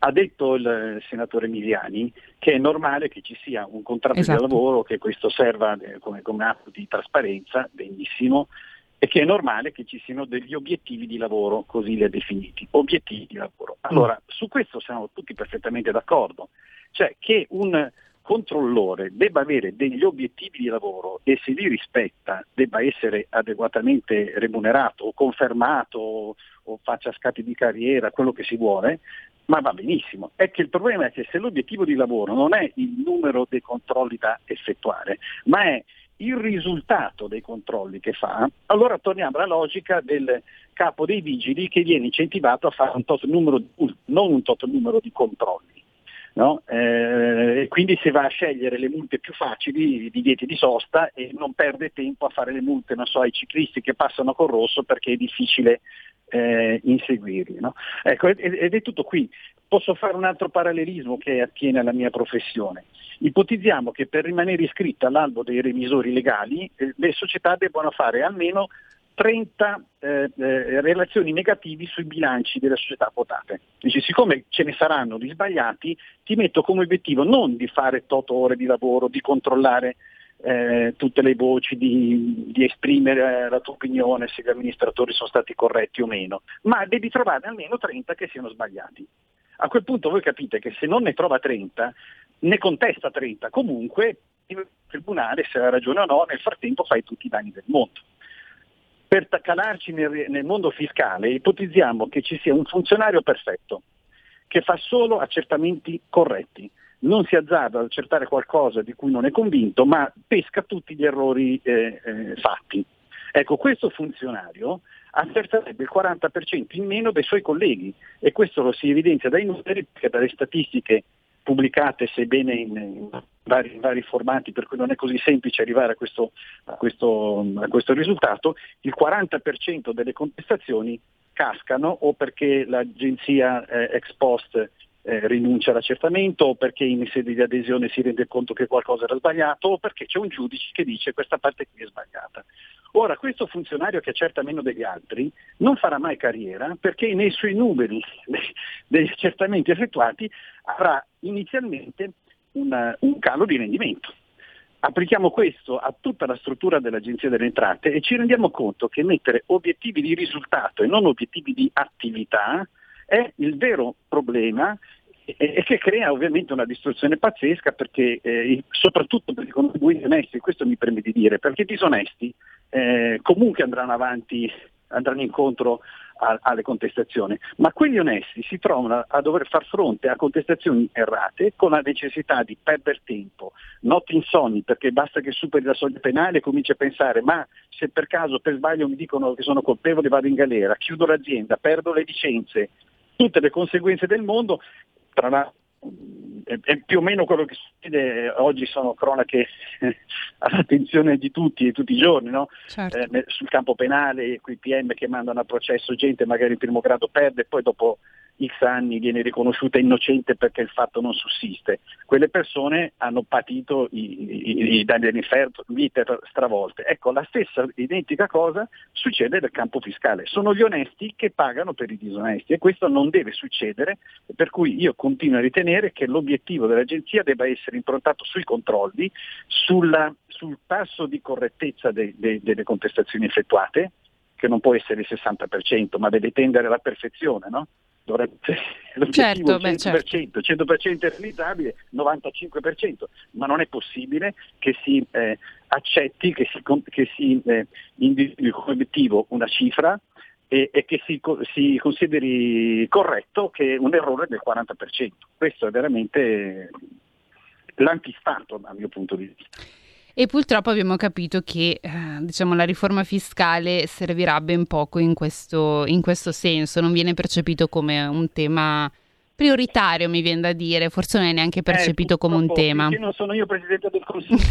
Ha detto il senatore Miliani che è normale che ci sia un contratto Esatto. di lavoro, che questo serva eh, come, come atto di trasparenza, benissimo, e che è normale che ci siano degli obiettivi di lavoro, così li ha definiti, obiettivi di lavoro. Allora, su questo siamo tutti perfettamente d'accordo, cioè che un controllore debba avere degli obiettivi di lavoro e se li rispetta debba essere adeguatamente remunerato o confermato o faccia scatti di carriera, quello che si vuole, ma va benissimo. È che il problema è che se l'obiettivo di lavoro non è il numero dei controlli da effettuare, ma è il risultato dei controlli che fa, allora torniamo alla logica del capo dei vigili che viene incentivato a fare un tot numero non un tot numero di controlli. No? Eh, quindi si va a scegliere le multe più facili, i divieti di sosta e non perde tempo a fare le multe so, ai ciclisti che passano col rosso perché è difficile eh, inseguirli. No? Ecco, ed, è tutto qui. Posso fare un altro parallelismo che attiene alla mia professione. Ipotizziamo che per rimanere iscritta all'albo dei revisori legali eh, le società debbano fare almeno 30 eh, eh, relazioni negativi sui bilanci delle società quotate. Dice, siccome ce ne saranno di sbagliati, ti metto come obiettivo non di fare 8 ore di lavoro, di controllare eh, tutte le voci, di, di, esprimere la tua opinione se gli amministratori sono stati corretti o meno, ma devi trovare almeno 30 che siano sbagliati. A quel punto voi capite che se non ne trova 30, ne contesta 30, comunque il tribunale se ha ragione o no, nel frattempo fai tutti i danni del mondo. Per calarci nel, nel mondo fiscale ipotizziamo che ci sia un funzionario perfetto, che fa solo accertamenti corretti, non si azzarda ad accertare qualcosa di cui non è convinto, ma pesca tutti gli errori eh, eh, fatti. Ecco, questo funzionario accerterebbe il 40% in meno dei suoi colleghi e questo lo si evidenzia dai numeri perché dalle statistiche pubblicate sebbene in, in, vari, in, vari, formati per cui non è così semplice arrivare a questo, a questo, a questo risultato, il 40% delle contestazioni cascano o perché l'agenzia eh, ex post eh, rinuncia all'accertamento o perché in sede di adesione si rende conto che qualcosa era sbagliato o perché c'è un giudice che dice questa parte qui è sbagliata. Ora, questo funzionario che accerta meno degli altri non farà mai carriera perché nei suoi numeri degli accertamenti effettuati avrà inizialmente una, un calo di rendimento. Applichiamo questo a tutta la struttura dell'Agenzia delle Entrate e ci rendiamo conto che mettere obiettivi di risultato e non obiettivi di attività è il vero problema e che crea ovviamente una distruzione pazzesca perché eh, soprattutto per i contribuenti onesti, questo mi preme di dire, perché i disonesti eh, comunque andranno avanti, andranno incontro a, alle contestazioni, ma quelli onesti si trovano a dover far fronte a contestazioni errate con la necessità di perdere tempo, notti insonni perché basta che superi la soglia penale e cominci a pensare ma se per caso per sbaglio mi dicono che sono colpevole vado in galera, chiudo l'azienda, perdo le licenze, tutte le conseguenze del mondo tra l'altro è, più o meno quello che succede oggi sono cronache eh, all'attenzione di tutti e tutti i giorni, no? certo. eh, sul campo penale, quei PM che mandano a processo gente magari in primo grado perde poi dopo X anni viene riconosciuta innocente perché il fatto non sussiste. Quelle persone hanno patito i, i, i danni dell'inferno, vite stravolte. Ecco, la stessa identica cosa succede nel campo fiscale. Sono gli onesti che pagano per i disonesti e questo non deve succedere, per cui io continuo a ritenere che l'obiettivo dell'agenzia debba essere improntato sui controlli, sulla, sul tasso di correttezza de, de, delle contestazioni effettuate, che non può essere il 60%, ma deve tendere alla perfezione, no? Dovrebbe certo, 100%, beh, certo. 100% realizzabile, 95%, ma non è possibile che si eh, accetti, che si, che si eh, individui come obiettivo una cifra e, e che si, si, consideri corretto che un errore del 40%. Questo è veramente l'antistato dal mio punto di vista. E purtroppo abbiamo capito che eh, diciamo, la riforma fiscale servirà ben poco in questo, in questo senso, non viene percepito come un tema prioritario, mi viene da dire, forse non è neanche percepito eh, come un tema. Perché non sono io presidente del Consiglio.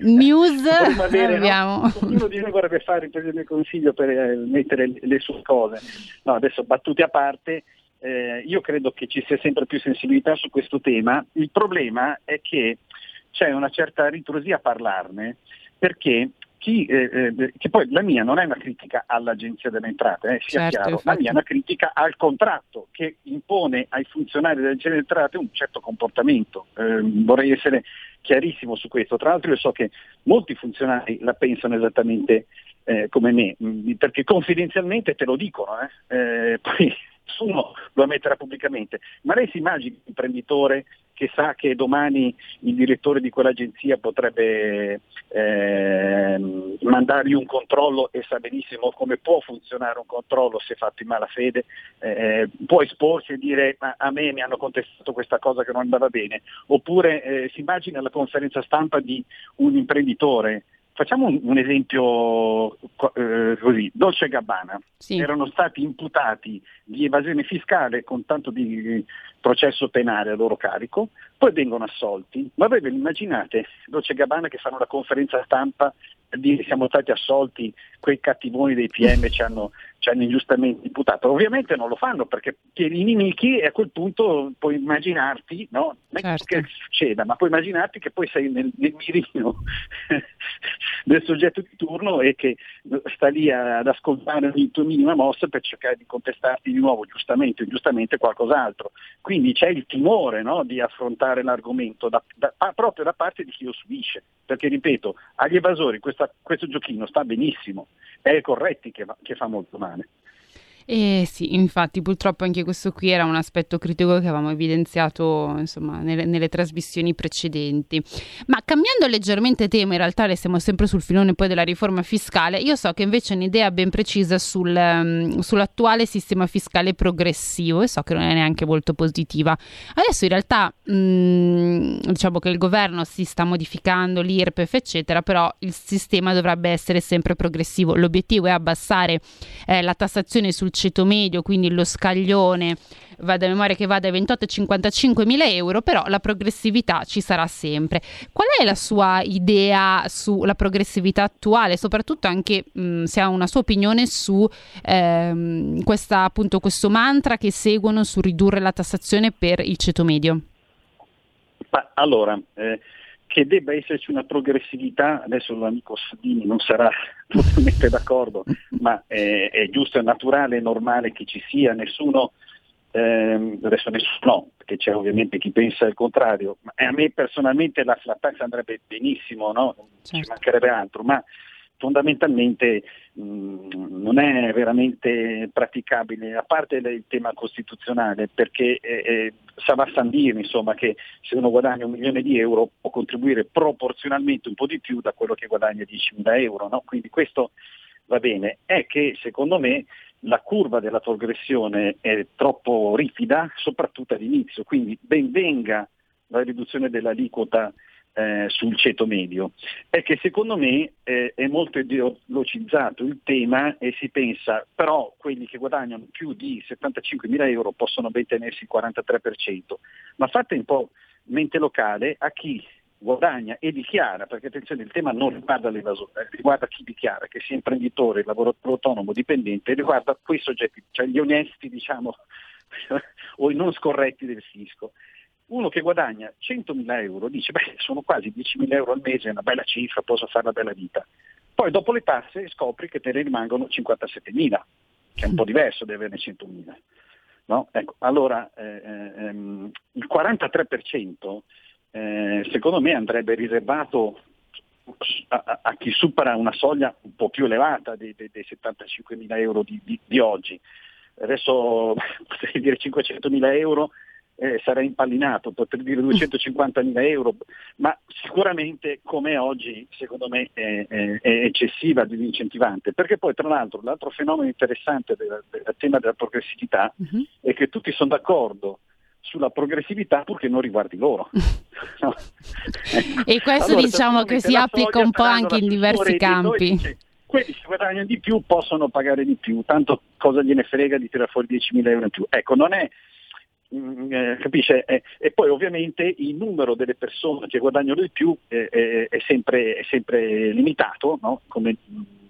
News avere, abbiamo. No? Ognuno di noi vorrebbe fare il Presidente del Consiglio per eh, mettere le sue cose. No, adesso battute a parte, eh, io credo che ci sia sempre più sensibilità su questo tema. Il problema è che c'è una certa ritrosia a parlarne perché chi, eh, eh, che poi la mia non è una critica all'Agenzia delle Entrate, eh, sia certo, chiaro, infatti. la mia è una critica al contratto che impone ai funzionari dell'Agenzia delle Entrate un certo comportamento. Eh, vorrei essere chiarissimo su questo. Tra l'altro io so che molti funzionari la pensano esattamente eh, come me, perché confidenzialmente te lo dicono, eh. poi nessuno lo ammetterà pubblicamente, ma lei si immagina un imprenditore che sa che domani il direttore di quell'agenzia potrebbe eh, mandargli un controllo e sa benissimo come può funzionare un controllo se fatto in malafede, eh, può esporsi e dire ma a me mi hanno contestato questa cosa che non andava bene, oppure eh, si immagina la conferenza stampa di un imprenditore Facciamo un, un esempio eh, così, Dolce Gabbana, sì. erano stati imputati di evasione fiscale con tanto di processo penale a loro carico, poi vengono assolti, ma voi ve immaginate Dolce Gabbana che fanno la conferenza stampa per dire siamo stati assolti, quei cattivoni dei PM ci hanno, ci ci hanno ingiustamente imputato. Ovviamente non lo fanno perché tieni i nemici e a quel punto puoi immaginarti, no? non Certo. che succeda, ma puoi immaginarti che poi sei nel, nel mirino del soggetto di turno e che sta lì ad ascoltare ogni tua minima mossa per cercare di contestarti di nuovo, giustamente o ingiustamente, qualcos'altro. Quindi c'è il timore no, di affrontare l'argomento da- da- proprio da parte di chi lo subisce, perché ripeto, agli evasori questa- questo giochino sta benissimo, è ai corretti che, che fa molto male. Eh sì, infatti purtroppo anche questo qui era un aspetto critico che avevamo evidenziato insomma, nelle, nelle trasmissioni precedenti. Ma cambiando leggermente tema, in realtà restiamo sempre sul filone poi della riforma fiscale, io so che invece un'idea ben precisa sul, ehm, sull'attuale sistema fiscale progressivo e so che non è neanche molto positiva. Adesso in realtà mh, diciamo che il governo si sta modificando l'IRPEF eccetera, però il sistema dovrebbe essere sempre progressivo. L'obiettivo è abbassare eh, la tassazione sul ceto medio, quindi lo scaglione va da memoria che va dai 28 ai 55 mila euro, però la progressività ci sarà sempre. Qual è la sua idea sulla progressività attuale, soprattutto anche mh, se ha una sua opinione su ehm, questa, appunto, questo mantra che seguono su ridurre la tassazione per il ceto medio? Allora, eh, che debba esserci una progressività, adesso l'amico Salvini non sarà totalmente d'accordo, ma è, è giusto, è naturale, è normale che ci sia, nessuno, ehm, adesso nessuno no, perché c'è ovviamente chi pensa il contrario, ma a me personalmente la flat tax andrebbe benissimo, no? ci Certo. mancherebbe altro, ma fondamentalmente mh, non è veramente praticabile, a parte il tema costituzionale, perché eh, eh, Savas Sandini, insomma, che se uno guadagna un milione di euro può contribuire proporzionalmente un po' di più da quello che guadagna 10.000 euro, no? quindi questo va bene, è che secondo me la curva della progressione è troppo ripida, soprattutto all'inizio, quindi ben venga la riduzione dell'aliquota eh, sul ceto medio. È che secondo me eh, è molto ideologizzato il tema e si pensa però quelli che guadagnano più di 75 mila euro possono ben tenersi il 43%, ma fate un po' mente locale a chi guadagna e dichiara, perché attenzione il tema non riguarda l'evasore, eh, riguarda chi dichiara, che sia imprenditore, lavoratore autonomo, dipendente, riguarda quei soggetti, cioè gli onesti diciamo o i non scorretti del fisco. Uno che guadagna 100.000 euro dice, beh, sono quasi 10.000 euro al mese, è una bella cifra, posso fare una bella vita. Poi dopo le tasse scopri che te ne rimangono 57.000, che è un po' diverso da averne 100.000. No? Ecco, allora eh, ehm, il 43% eh, secondo me andrebbe riservato a, a- a chi supera una soglia un po' più elevata dei, dei, dei 75.000 euro di, di- di oggi. Adesso potrei dire 500.000 euro eh, sarei impallinato, potrei dire 250.000 euro, ma sicuramente come oggi secondo me è, è- è eccessiva, disincentivante, perché poi tra l'altro l'altro fenomeno interessante del, del tema della progressività Mhm. è che tutti sono d'accordo sulla progressività purché non riguardi loro. No. Ecco. E questo Allora, diciamo che si applica un po' anche in diversi campi. dice, quelli che guadagnano di più possono pagare di più, tanto cosa gliene frega di tirare fuori 10.000 euro in più. Ecco, non è, mm, eh, capisce? Eh, e poi ovviamente il numero delle persone che guadagnano di più eh, eh, è, sempre, è sempre limitato, no? come,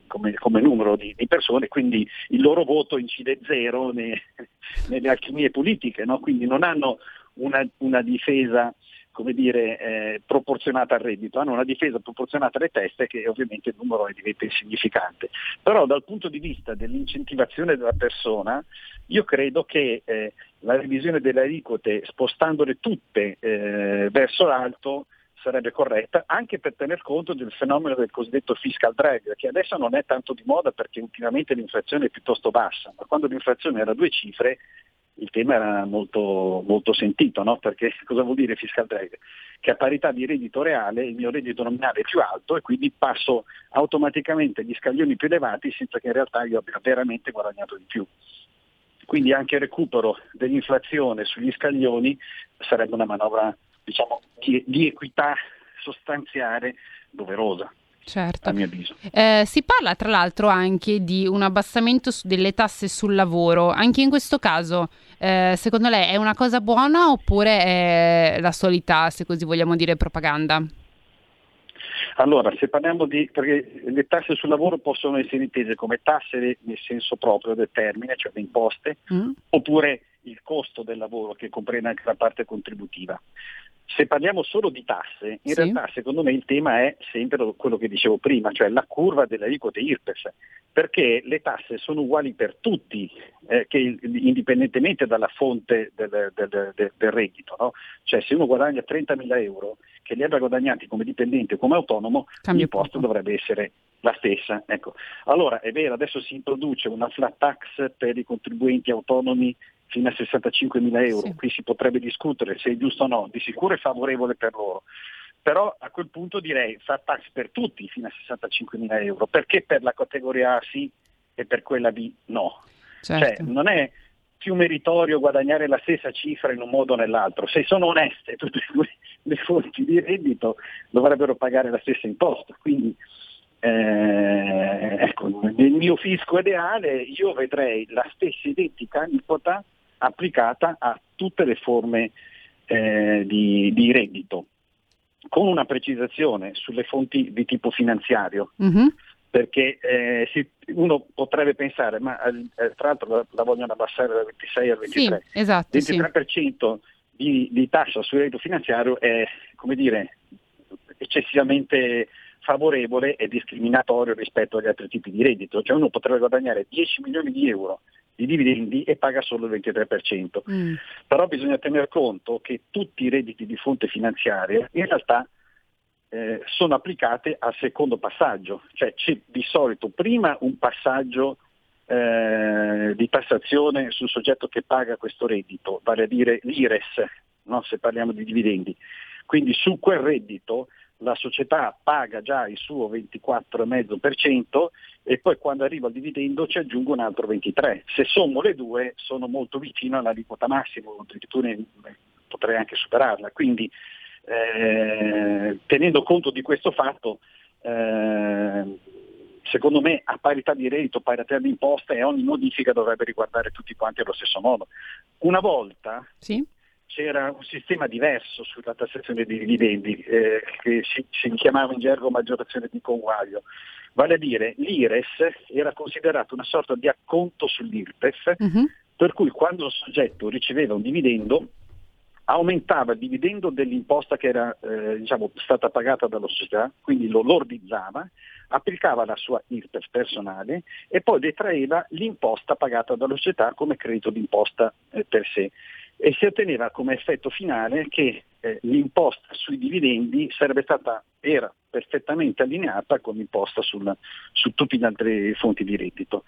come- come numero di, di persone, quindi il loro voto incide zero ne- nelle alchimie politiche, no? quindi non hanno una, una difesa come dire, eh, proporzionata al reddito, hanno una difesa proporzionata alle teste che ovviamente il numero diventa insignificante. Però dal punto di vista dell'incentivazione della persona, io credo che eh, la revisione delle aliquote, spostandole tutte eh, verso l'alto, sarebbe corretta, anche per tener conto del fenomeno del cosiddetto fiscal drag, che adesso non è tanto di moda perché ultimamente l'inflazione è piuttosto bassa, ma quando l'inflazione era a due cifre il tema era molto, molto sentito, no? perché cosa vuol dire fiscal drag? Che a parità di reddito reale il mio reddito nominale è più alto e quindi passo automaticamente agli scaglioni più elevati senza che in realtà io abbia veramente guadagnato di più. Quindi anche il recupero dell'inflazione sugli scaglioni sarebbe una manovra diciamo, di, di equità sostanziale doverosa, Certo. a mio avviso. Eh, si parla tra l'altro anche di un abbassamento delle tasse sul lavoro. Anche in questo caso, eh, secondo lei è una cosa buona oppure è la solita, se così vogliamo dire, propaganda? Allora, se parliamo di, perché le tasse sul lavoro possono essere intese come tasse nel senso proprio del termine, cioè le imposte, Mm? oppure il costo del lavoro che comprende anche la parte contributiva. Se parliamo solo di tasse, in Sì. realtà secondo me il tema è sempre lo- quello che dicevo prima, cioè la curva delle aliquote IRPEF, perché le tasse sono uguali per tutti, eh, che indipendentemente dalla fonte del, del- del- del reddito. no? Cioè se uno guadagna 30.000 euro, che li abbia guadagnati come dipendente o come autonomo, Cambia l'imposta dovrebbe essere la stessa. Ecco. Allora è vero, adesso si introduce una flat tax per i contribuenti autonomi fino a 65.000 euro, Sì. qui si potrebbe discutere se è giusto o no, di sicuro è favorevole per loro, però a quel punto direi flat tax per tutti fino a 65.000 euro, perché per la categoria A sì e per quella B no? Certo. Cioè, non è più meritorio guadagnare la stessa cifra in un modo o nell'altro. Se sono oneste tutte e due le fonti di reddito dovrebbero pagare la stessa imposta. Quindi eh, ecco, nel mio fisco ideale io vedrei la stessa identica aliquota applicata a tutte le forme eh, di, di reddito, con una precisazione sulle fonti di tipo finanziario Mhm. perché eh, si- uno potrebbe pensare, ma eh, tra l'altro la, la vogliono abbassare dal 26 al Sì, 23, esatto, sì. 23% di, di tassa sul reddito finanziario è, come dire, eccessivamente favorevole e discriminatorio rispetto agli altri tipi di reddito, cioè uno potrebbe guadagnare 10 milioni di euro di dividendi e paga solo il 23%. Mm. Però bisogna tener conto che tutti i redditi di fonte finanziaria in realtà eh, sono applicate al secondo passaggio, cioè c'è di solito prima un passaggio eh, di tassazione sul soggetto che paga questo reddito, vale a dire l'IRES, no? se parliamo di dividendi. Quindi su quel reddito la società paga già il suo 24,5% e poi quando arriva il dividendo ci aggiungo un altro 23%. Se sommo le due sono molto vicino all'aliquota massima, eh, potrei anche superarla. Quindi eh, tenendo conto di questo fatto, eh, secondo me a parità di reddito, parità di imposta e ogni modifica dovrebbe riguardare tutti quanti allo stesso modo. Una volta Sì? C'era un sistema diverso sulla tassazione dei dividendi eh, che si, si chiamava in gergo maggiorazione di conguaglio. Vale a dire l'IRES era considerato una sorta di acconto sull'IRPEF, Mhm. per cui quando il soggetto riceveva un dividendo aumentava il dividendo dell'imposta che era eh, diciamo, stata pagata dalla società, quindi lo lordizzava, applicava la sua IRPEF personale e poi detraeva l'imposta pagata dalla società come credito d'imposta eh, per sé e si otteneva come effetto finale che eh, l'imposta sui dividendi sarebbe stata, era perfettamente allineata con l'imposta sul- su tutte le altre fonti di reddito.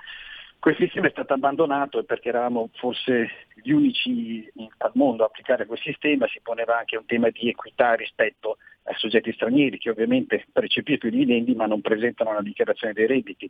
Questo sistema è stato abbandonato perché eravamo forse gli unici al mondo a applicare quel sistema, si poneva anche un tema di equità rispetto ai soggetti stranieri che ovviamente percepiscono i dividendi ma non presentano la dichiarazione dei redditi.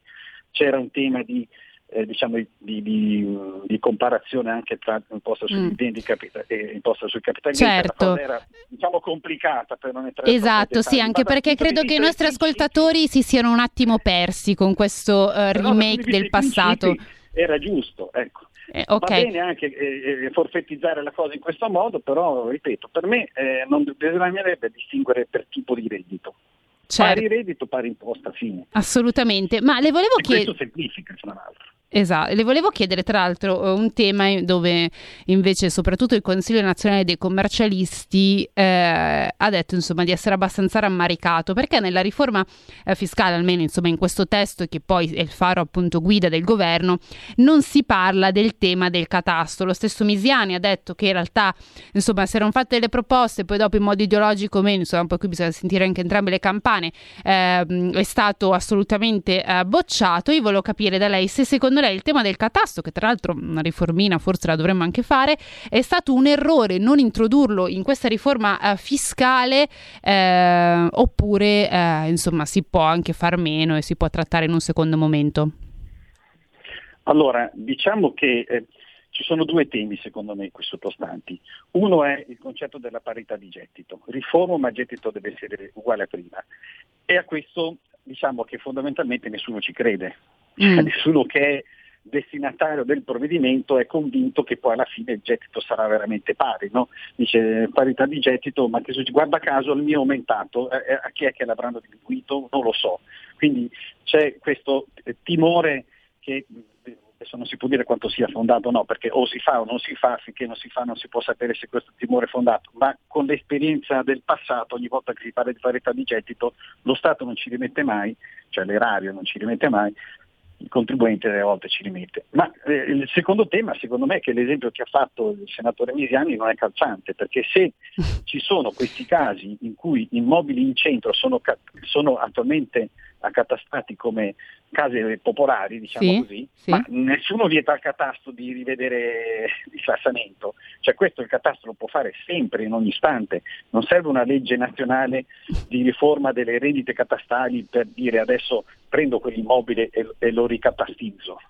C'era un tema di, eh, diciamo, di, di- di comparazione anche tra imposta sui Mm. dividendi e capita- e imposta sui capitali. Certo. Era diciamo complicata per non entrare Esatto, sì, anche ma perché credo che i nostri ascoltatori si siano un attimo persi con questo punto remake del passato. Era giusto, ecco. Eh, Va ok, bene anche eh, eh, forfettizzare la cosa in questo modo, però ripeto, per me eh, non bisognerebbe distinguere per tipo di reddito. Pari certo, reddito, pari imposta, fine. assolutamente. Ma le volevo chiedere... questo semplifica, fra l'altro. Esatto, le volevo chiedere tra l'altro eh, un tema dove invece soprattutto il Consiglio nazionale dei commercialisti eh, ha detto insomma di essere abbastanza rammaricato perché nella riforma eh, fiscale, almeno insomma in questo testo che poi è il faro appunto guida del governo, non si parla del tema del catasto. Lo stesso Misiani ha detto che in realtà insomma si erano fatte le proposte, poi dopo in modo ideologico meno, insomma poi qui bisogna sentire anche entrambe le campane, ehm, è stato assolutamente eh, bocciato. Io volevo capire da lei se secondo lei il tema del catasto, che tra l'altro una riformina forse la dovremmo anche fare, è stato un errore non introdurlo in questa riforma eh, fiscale eh, oppure eh, insomma si può anche far meno e si può trattare in un secondo momento. Allora, diciamo che eh, ci sono due temi secondo me qui sottostanti. Uno è il concetto della parità di gettito. Riforma ma gettito deve essere uguale a prima. E a questo diciamo che fondamentalmente nessuno ci crede. Mm. Nessuno che è destinatario del provvedimento è convinto che poi alla fine il gettito sarà veramente pari, no? dice parità di gettito, ma che guarda caso il mio è aumentato, eh, a chi è che l'avranno diminuito? Non lo so. Quindi c'è questo timore che adesso non si può dire quanto sia fondato o no, perché o si fa o non si fa, finché non si fa non si può sapere se questo timore è fondato, ma con l'esperienza del passato ogni volta che si parla di parità di gettito lo Stato non ci rimette mai, cioè l'erario non ci rimette mai, il contribuente delle volte ci rimette. Ma eh, il secondo tema, secondo me, è che l'esempio che ha fatto il senatore Misiani non è calzante, perché se ci sono questi casi in cui immobili in centro sono, sono attualmente accatastati come case popolari, diciamo Sì, così, sì. ma nessuno vieta al catasto di rivedere il sassamento. Cioè questo il catasto lo può fare sempre, in ogni istante. Non serve una legge nazionale di riforma delle rendite catastali per dire adesso prendo quell'immobile e, e lo ricatastizzo.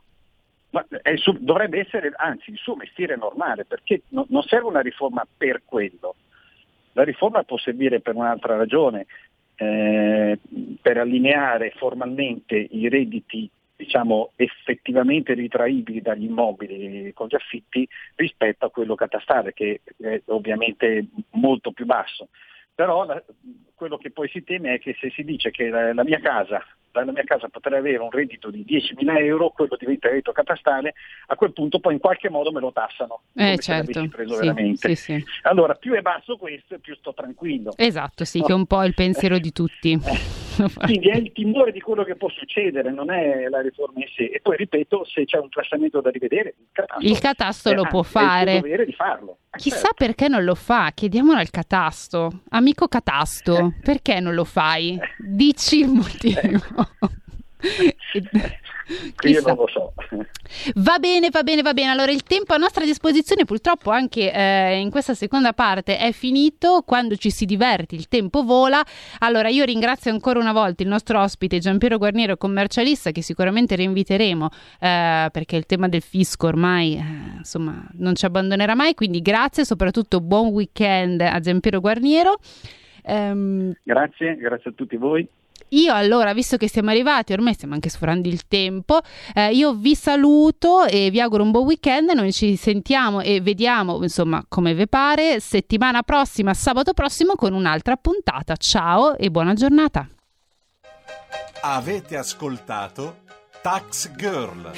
Ma il suo- dovrebbe essere anzi il suo mestiere normale, perché no- non serve una riforma per quello. La riforma può servire per un'altra ragione, eh, per allineare formalmente i redditi diciamo, effettivamente ritraibili dagli immobili con gli affitti rispetto a quello catastale, che è ovviamente molto più basso. Però la- quello che poi si teme è che se si dice che la, la mia casa, dalla mia casa potrei avere un reddito di 10.000 euro, quello diventa reddito catastale, a quel punto poi in qualche modo me lo tassano. Eh, certo. Sì, veramente. sì, sì. Allora, più è basso questo, più sto tranquillo. Esatto, sì, No. che è un po' il pensiero di tutti. Quindi è il timore di quello che può succedere, non è la riforma in sé. E poi ripeto, se c'è un tassamento da rivedere, il catasto, Il catasto eh, lo anzi, può È il fare. suo dovere di farlo. Eh, Chissà certo. perché non lo fa, chiediamolo al catasto. Amico catasto, perché non lo fai? Dici il motivo. Io non lo so. Va bene, va bene, va bene. Allora il tempo a nostra disposizione purtroppo anche eh, in questa seconda parte è finito. Quando ci si diverti il tempo vola. Allora io ringrazio ancora una volta il nostro ospite Giampiero Guarniero, commercialista, che sicuramente reinviteremo eh, perché il tema del fisco ormai eh, insomma non ci abbandonerà mai. Quindi grazie, soprattutto buon weekend a Giampiero Guarniero. Ehm, Grazie, grazie a tutti voi. Io allora, visto che siamo arrivati, ormai stiamo anche sforando il tempo, eh, io vi saluto e vi auguro un buon weekend. Noi ci sentiamo e vediamo, insomma, come vi pare, settimana prossima, sabato prossimo, con un'altra puntata. Ciao e buona giornata. Avete ascoltato Tax Girl.